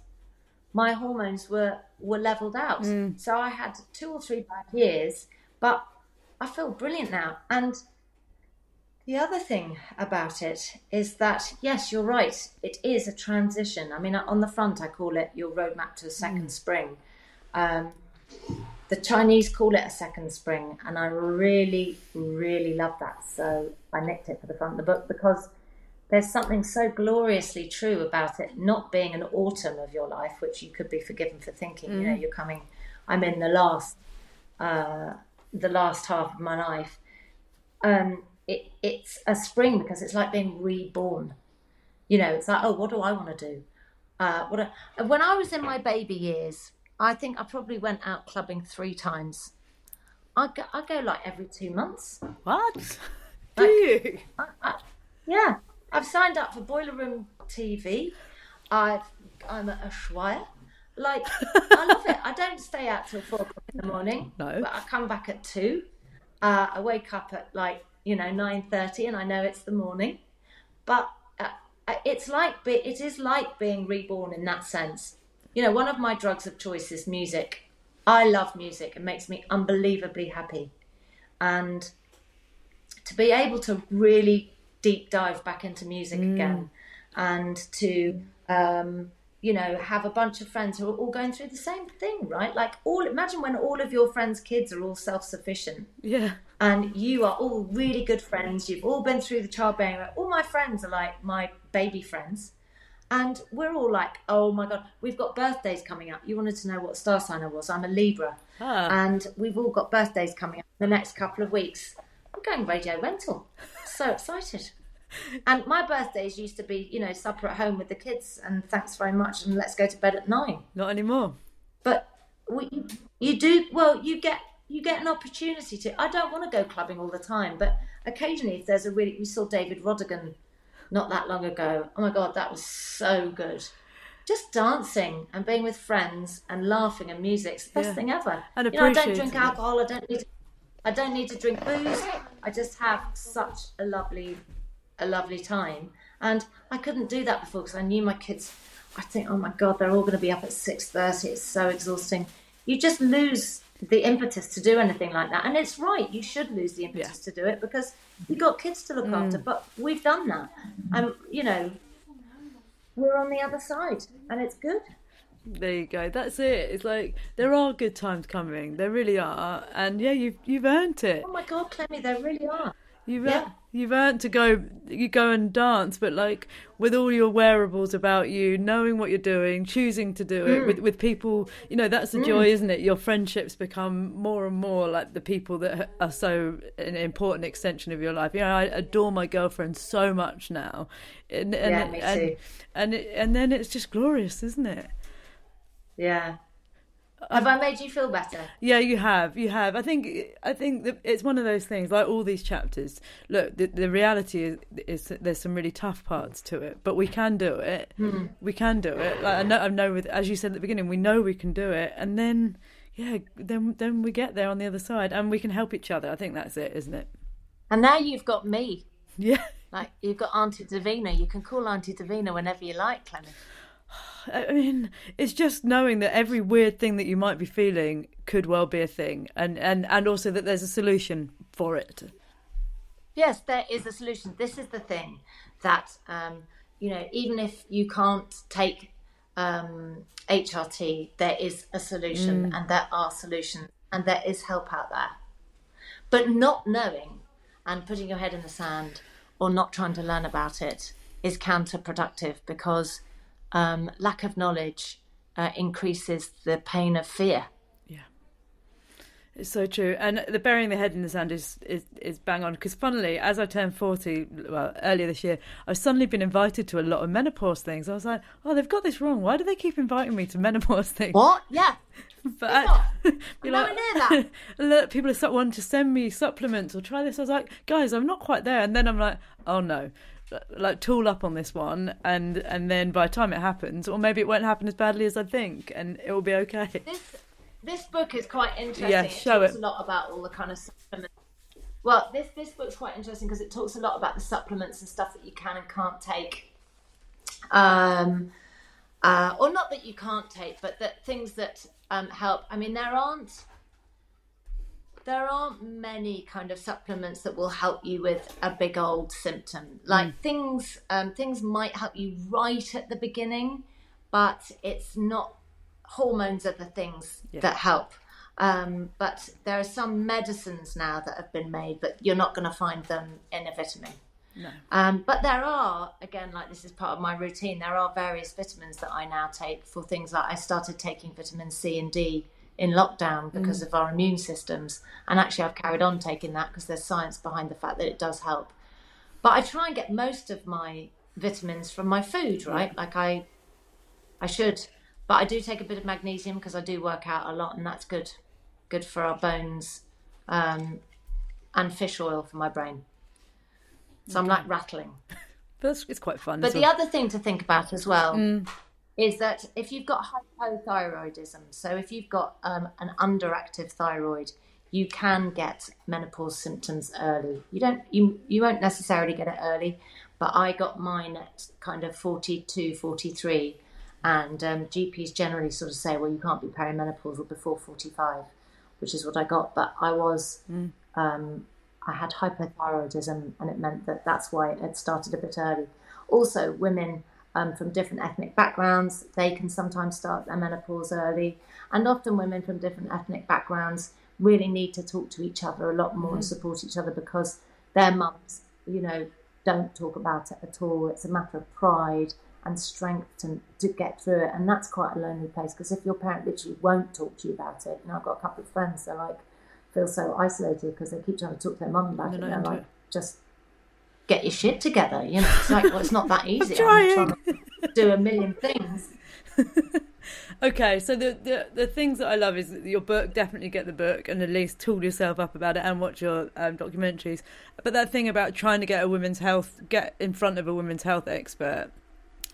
my hormones were, were leveled out. Mm. So I had two or three bad years, but I feel brilliant now. And the other thing about it is that, yes, you're right, it is a transition. I mean, on the front, I call it your roadmap to a second spring. Um, the Chinese call it a second spring, and I really, really love that. So I nicked it for the front of the book because there's something so gloriously true about it not being an autumn of your life, which you could be forgiven for thinking. You know, you're coming. I'm in the last, uh, the last half of my life. Um, it, it's a spring because it's like being reborn. You know, it's like, oh, what do I want to do? Uh, what I, when I was in my baby years, I think I probably went out clubbing three times. I go, I go like every two months. What? Do you? I, I, yeah, I've signed up for Boiler Room TV. I've I'm at Ushuaia. Like I love it. I don't stay out till four o'clock in the morning. No. but I come back at two. Uh, I wake up at like you know nine thirty, and I know it's the morning. But uh, it's like it is like being reborn in that sense. You know, one of my drugs of choice is music. I love music. It makes me unbelievably happy, and to be able to really deep dive back into music again and to um, you know have a bunch of friends who are all going through the same thing right? Like all imagine when all of your friends kids are all self-sufficient. Yeah. and you are all really good friends. You've all been through the childbearing. All my friends are like my baby friends and we're all like oh my god we've got birthdays coming up. You wanted to know what star sign i was. I'm a libra. Ah. and we've all got birthdays coming up in the next couple of weeks. I'm going radio rental. So excited. And my birthdays used to be you know supper at home with the kids and thanks very much and let's go to bed at nine. Not anymore. but we, you do well you get you get an opportunity to i don't want to go clubbing all the time but occasionally if there's a really we saw david rodigan not that long ago oh my god that was so good just dancing and being with friends and laughing and music's the best Yeah. thing ever And you know i don't drink alcohol i don't need to, i don't need to drink booze i just have such a lovely a lovely time. And I couldn't do that before because I knew my kids. I think, oh my god, they're all going to be up at six thirty. It's so exhausting. You just lose the impetus to do anything like that. And it's right. You should lose the impetus to do it because you've got kids to look mm. after. But we've done that, and you know, we're on the other side, and it's good. There you go. That's it. It's like there are good times coming. There really are. And yeah, you've you've earned it. Oh my god, Clemmy, there really are. You've Yeah. ear- you've earned to go you go and dance, but like with all your wearables about you, knowing what you're doing, choosing to do Mm. it with with people. You know that's the joy, isn't it? Your friendships become more and more like the people that are so an important extension of your life. You know, I adore my girlfriend so much now, and and Yeah, me and, too. and, it, and then it's just glorious, isn't it? Yeah. Have I made you feel better? Yeah, you have. You have. I think. I think that it's one of those things. Like all these chapters. Look, the, the reality is, is that there's some really tough parts to it, but we can do it. Hmm. We can do it. Like I know. I know. With as you said at the beginning, we know we can do it, and then yeah, then then we get there on the other side, and we can help each other. I think that's it, isn't it? And now you've got me. Yeah. Like you've got Auntie Davina. You can call Auntie Davina whenever you like, Clemmy. I mean, it's just knowing that every weird thing that you might be feeling could well be a thing, and and and also that there's a solution for it. Yes, there is a solution. This is the thing that um, you know, even if you can't take um, HRT, there is a solution, and there are solutions, and there is help out there. But not knowing and putting your head in the sand or not trying to learn about it is counterproductive because um, lack of knowledge uh, increases the pain of fear. Yeah, it's so true, and the burying the head in the sand is is, is bang on. Because funnily, as I turned forty, well, earlier this year, I've suddenly been invited to a lot of menopause things. I was like, oh, they've got this wrong. Why do they keep inviting me to menopause things? What? Yeah. But. I- nowhere near that. look, people are wanting to send me supplements or try this. I was like, guys, I'm not quite there. And then I'm like, oh no, like tool up on this one, and and then by the time it happens, or maybe it won't happen as badly as I think, and it will be okay. this this book is quite interesting. Yeah, it show talks it. a lot about all the kind of supplements Well, this this book's quite interesting because it talks a lot about the supplements and stuff that you can and can't take. Um, uh, or not that you can't take, but that things that um, help. I mean, there aren't there aren't many kind of supplements that will help you with a big old symptom. Like mm. things um, things might help you right at the beginning, but it's not hormones are the things yeah. that help. Um, but there are some medicines now that have been made, but you're not going to find them in a vitamin. No. Um, but there are, again, like this is part of my routine, there are various vitamins that I now take for things like I started taking vitamin C and D in lockdown because mm. of our immune systems. And actually, I've carried on taking that because there's science behind the fact that it does help. But I try and get most of my vitamins from my food, right? Like I, I should. But I do take a bit of magnesium because I do work out a lot, and that's good, good for our bones, um, and fish oil for my brain. So I'm like rattling. But it's quite fun. But the well. other thing to think about as well mm. Is that if you've got hypothyroidism, so if you've got um, an underactive thyroid, you can get menopause symptoms early. You don't, you you won't necessarily get it early, but I got mine at kind of 42, 43, and um, GPs generally sort of say, well, you can't be perimenopausal before 45, which is what I got. But I was mm. um, I had hypothyroidism, and it meant that that's why it started a bit early. Also, women um, from different ethnic backgrounds, they can sometimes start their menopause early, and often women from different ethnic backgrounds really need to talk to each other a lot more mm. and support each other because their mums, you know, don't talk about it at all. It's a matter of pride and strength to, to get through it, and that's quite a lonely place because if your parent literally won't talk to you about it, and I've got a couple of friends, they're like, feel so isolated because they keep trying to talk to their mum about no, it. And they're like, just get your shit together. You know, it's like, well, it's not that easy. I'm, I'm trying to do a million things. okay, so the, the the things that I love is your book. Definitely get the book and at least tool yourself up about it and watch your um, documentaries. But that thing about trying to get a women's health, get in front of a women's health expert,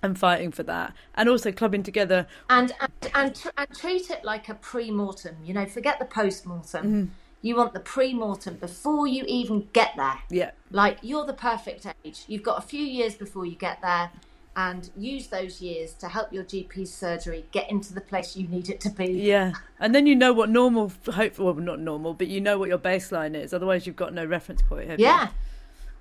and fighting for that, and also clubbing together and and and, and treat it like a pre-mortem. You know, forget the post-mortem. Mm-hmm you want the pre-mortem before you even get there. Yeah. Like you're the perfect age. You've got a few years before you get there and use those years to help your GP's surgery get into the place you need it to be. Yeah. And then you know what normal hope well not normal, but you know what your baseline is. Otherwise you've got no reference point. yeah. You?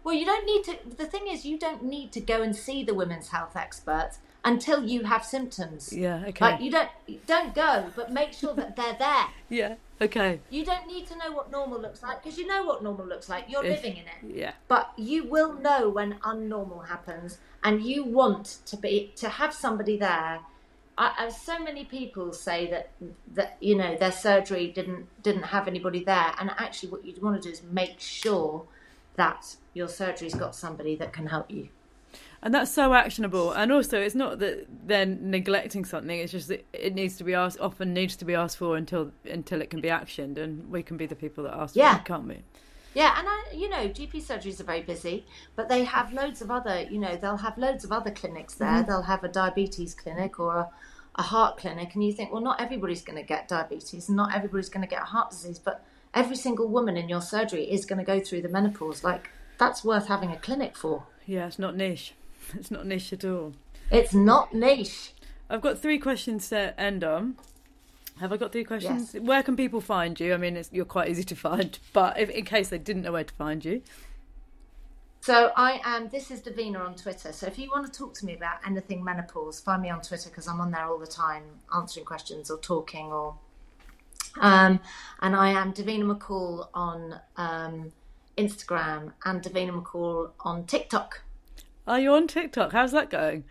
Well, you don't need to the thing is you don't need to go and see the women's health experts until you have symptoms. Yeah, okay. Like you don't don't go, but make sure that they're there. Yeah, okay. You don't need to know what normal looks like because you know what normal looks like. You're if, living in it. Yeah. But you will know when unnormal happens, and you want to be to have somebody there. I, I, so many people say that that you know their surgery didn't didn't have anybody there, and actually, what you want to do is make sure that your surgery's got somebody that can help you and that's so actionable. And also it's not that they're neglecting something it's just that it needs to be asked often needs to be asked for until until it can be actioned and we can be the people that ask yeah. for it can't we? Yeah and I, you know gp surgeries are very busy but they have loads of other you know they'll have loads of other clinics there. Mm-hmm. they'll have a diabetes clinic or a, a heart clinic and you think well not everybody's going to get diabetes and not everybody's going to get heart disease but every single woman in your surgery is going to go through the menopause. Like that's worth having a clinic for. Yeah it's not niche It's not niche at all. It's not niche. I've got three questions to end on. Have I got three questions? Yes. Where can people find you? I mean, you're quite easy to find, but if, in case they didn't know where to find you. So I am. This is Davina on Twitter. So if you want to talk to me about anything menopause, find me on Twitter because I'm on there all the time, answering questions or talking or. Um, and I am Davina McCall on um, Instagram and Davina McCall on TikTok. Are you on TikTok? How's that going?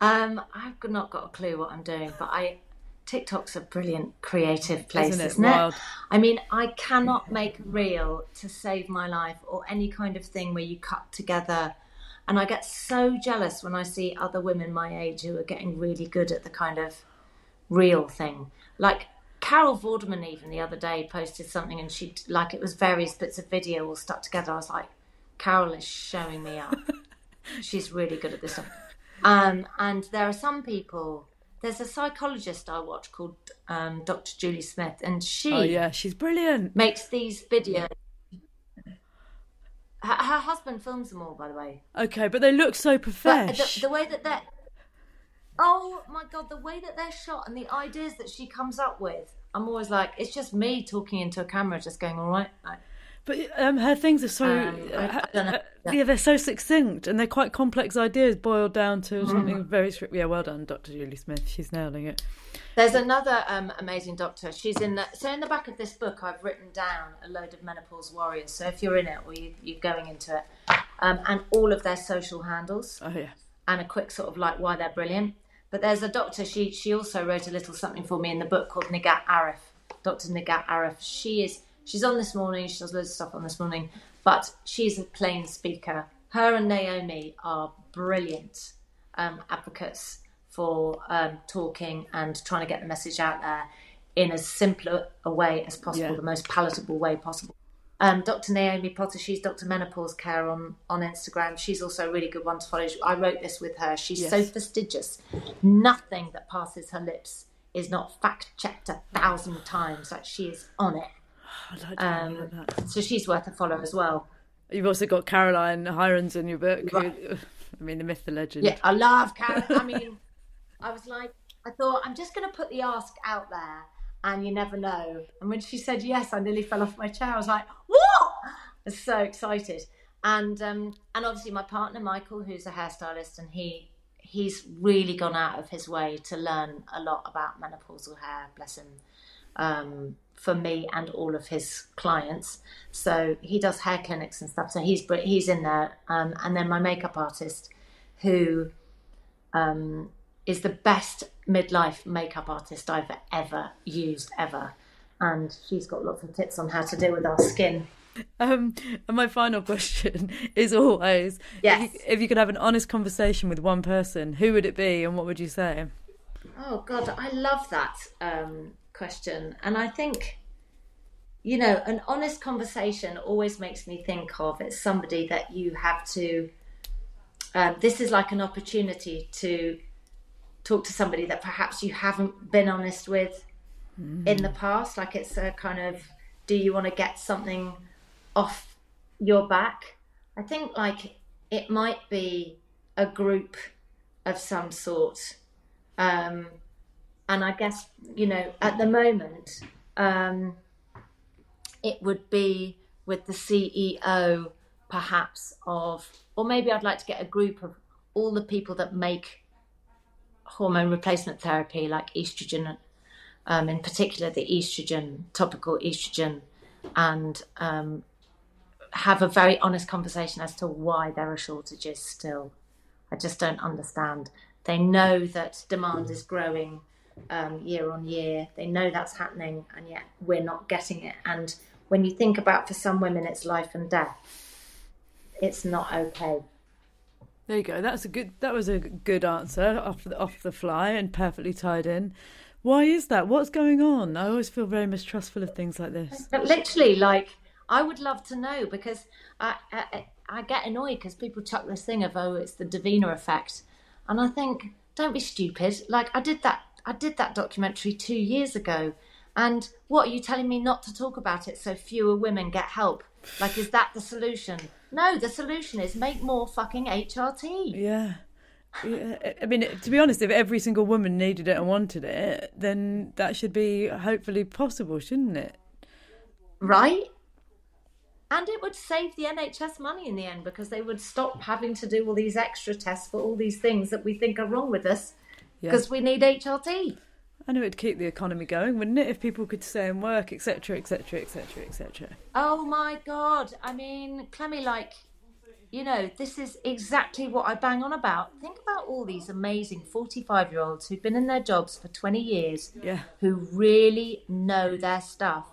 Um, I've not got a clue what I'm doing, but I TikTok's a brilliant creative place, isn't it? Isn't it? I mean, I cannot make a reel to save my life or any kind of thing where you cut together. And I get so jealous when I see other women my age who are getting really good at the kind of real thing. Like Carol Vorderman, even the other day, posted something and she, like, it was various bits of video all stuck together. I was like, Carol is showing me up. She's really good at this stuff. Um, and there are some people there's a psychologist I watch called um, Dr. Julie Smith, and she Oh yeah, she's brilliant. makes these videos. Her, her husband films them all, by the way. Okay, but they look so profesh. the, the way that they're, oh my god, the way that they're shot and the ideas that she comes up with, I'm always like, it's just me talking into a camera, just going, all right. Like, But um, her things are so Um, I- I know. uh, yeah, they're so succinct and they're quite complex ideas boiled down to Mm. something very strict. Yeah, well done, Dr. Julie Smith. She's nailing it. There's another um, amazing doctor. She's in the so in the back of this book. I've written down a load of menopause warriors. So if you're in it or you, you're going into it, um, and all of their social handles. Oh yeah, and a quick sort of like why they're brilliant. But there's a doctor. She she also wrote a little something for me in the book called Nighat Arif. Dr. Nighat Arif. She is she's on this morning. She does loads of stuff on this morning, but she's a plain speaker. Her and Naomi are brilliant um, advocates for um, talking and trying to get the message out there in as simple a way as possible, Yeah. the most palatable way possible. Um, Dr. Naomi Potter, she's Dr. Menopause Care on, on Instagram. She's also a really good one to follow. I wrote this with her. She's so Yes. fastidious. Nothing that passes her lips is not fact checked a thousand times. Like she is on it. I'd like to Um. So she's worth a follow as well. You've also got Caroline Hirons in your book. who- I mean, the myth, the legend. Yeah, I love Caroline. I mean, I was like, I thought I'm just going to put the ask out there, and you never know. And when she said yes, I nearly fell off my chair. I was like, what? I was so excited. And um, and obviously my partner Michael, who's a hairstylist, and he he's really gone out of his way to learn a lot about menopausal hair. Bless him. Um, for me and all of his clients, so he does hair clinics and stuff. So he's he's in there, um, and then my makeup artist, who um, is the best midlife makeup artist I've ever used ever, and she's got lots of tips on how to deal with our skin. Um, and my final question is always: Yes. if, you, if you could have an honest conversation with one person, who would it be, and what would you say? Oh God, I love that um, question, and I think you know an honest conversation always makes me think of it's somebody that you have to. Um, this is like an opportunity to talk to somebody that perhaps you haven't been honest with in the past. Like it's a kind of, do you want to get something off your back? I think like it might be a group of some sort. Um, and I guess, you know, at the moment, um, it would be with the CEO perhaps of, or maybe I'd like to get a group of all the people that make hormone replacement therapy, like estrogen, um, in particular the estrogen, topical estrogen, and um, have a very honest conversation as to why there are shortages still. I just don't understand. They know that demand is growing um, year on year. They know that's happening, and yet we're not getting it. And when you think about for some women, it's life and death. It's not okay. There you go. That's a good. That was a good answer off the off the fly and perfectly tied in. Why is that? What's going on? I always feel very mistrustful of things like this. But literally, like, I would love to know because I I, I get annoyed because people chuck this thing of oh, it's the Davina effect, and I think don't be stupid. Like I did that I did that documentary two years ago, and what are you telling me not to talk about it so fewer women get help? Like, is that the solution? No, the solution is make more fucking HRT. Yeah. yeah. I mean, to be honest, if every single woman needed it and wanted it, then that should be hopefully possible, shouldn't it? right? And it would save the NHS money in the end because they would stop having to do all these extra tests for all these things that we think are wrong with us Yeah. because we need HRT. I know it'd keep the economy going, wouldn't it? If people could stay and work, etc., etc., etc., etc. Oh my God. I mean, Clemmy, like, you know, this is exactly what I bang on about. Think about all these amazing 45 year olds who've been in their jobs for 20 years, Yeah. who really know their stuff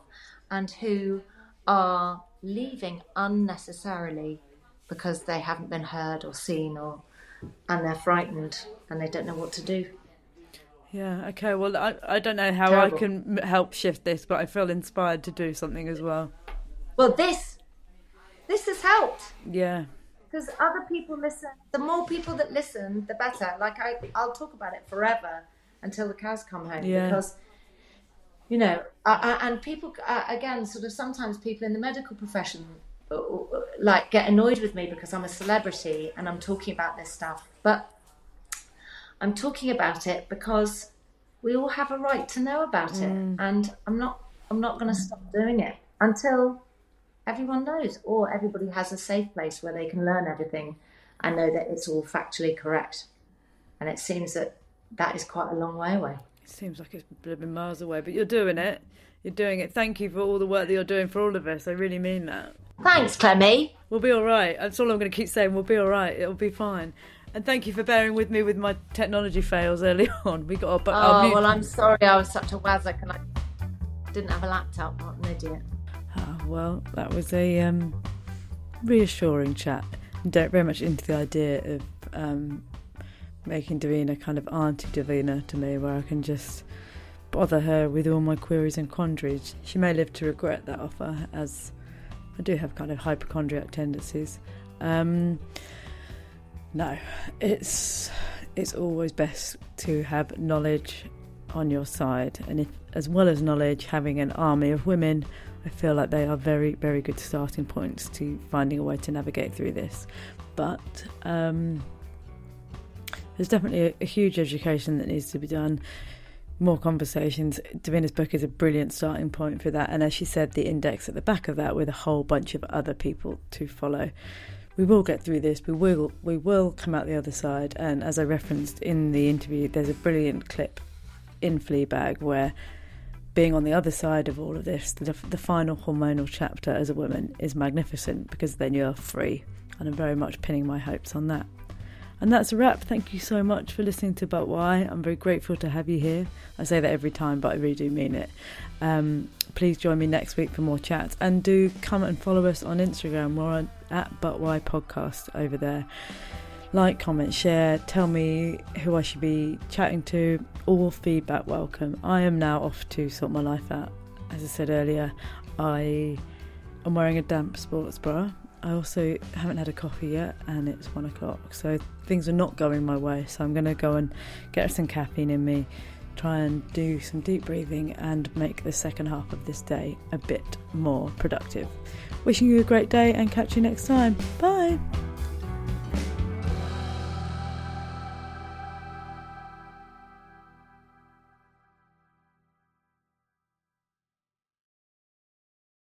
and who are leaving unnecessarily because they haven't been heard or seen or and they're frightened and they don't know what to do. Yeah. Okay. Well, I I don't know how Terrible. I can help shift this, but I feel inspired to do something as well. Well, this this has helped. Yeah. because other people listen. The more people that listen, the better. Like I, I'll talk about it forever until the cows come home Yeah. because you know I, I, and people uh, again sort of sometimes people in the medical profession like get annoyed with me because I'm a celebrity and I'm talking about this stuff. But I'm talking about it because we all have a right to know about it. Mm. And I'm not I'm not going to stop doing it until everyone knows or everybody has a safe place where they can learn everything and know that it's all factually correct. And it seems that that is quite a long way away. It seems like it's been miles away, but you're doing it. You're doing it. Thank you for all the work that you're doing for all of us. I really mean that. thanks Clemmy We'll be all right. That's all I'm going to keep saying. We'll be all right. It'll be fine. And thank you for bearing with me with my technology fails early on. We got our, bu- oh well I'm sorry I was such a wazzock and I didn't have a laptop what an idiot Ah, well, that was a um, reassuring chat. I'm very much into the idea of um, making Davina kind of Auntie Davina to me, where I can just bother her with all my queries and quandaries. She may live to regret that offer, as I do have kind of hypochondriac tendencies. Um, no, it's it's always best to have knowledge on your side, and if, as well as knowledge, having an army of women, I feel like they are very, very good starting points to finding a way to navigate through this. But um, there's definitely a, a huge education that needs to be done. More conversations. Davina's book is a brilliant starting point for that, and as she said, the index at the back of that with a whole bunch of other people to follow we will get through this. We will we will come out the other side. And as I referenced in the interview, there's a brilliant clip in Fleabag where being on the other side of all of this, the, the final hormonal chapter as a woman is magnificent because then you're free. And I'm very much pinning my hopes on that. And that's a wrap. Thank you so much for listening to But Why. I'm very grateful to have you here. I say that every time, but I really do mean it. Um, please join me next week for more chats and do come and follow us on Instagram. We're at But Why Podcast over there. Like, comment, share, tell me who I should be chatting to. All feedback welcome. I am now off to sort my life out. As I said earlier, I am wearing a damp sports bra. I also haven't had a coffee yet, and it's one o'clock, so things are not going my way. So I'm going to go and get some caffeine in me, try and do some deep breathing, and make the second half of this day a bit more productive. Wishing you a great day, and catch you next time. Bye.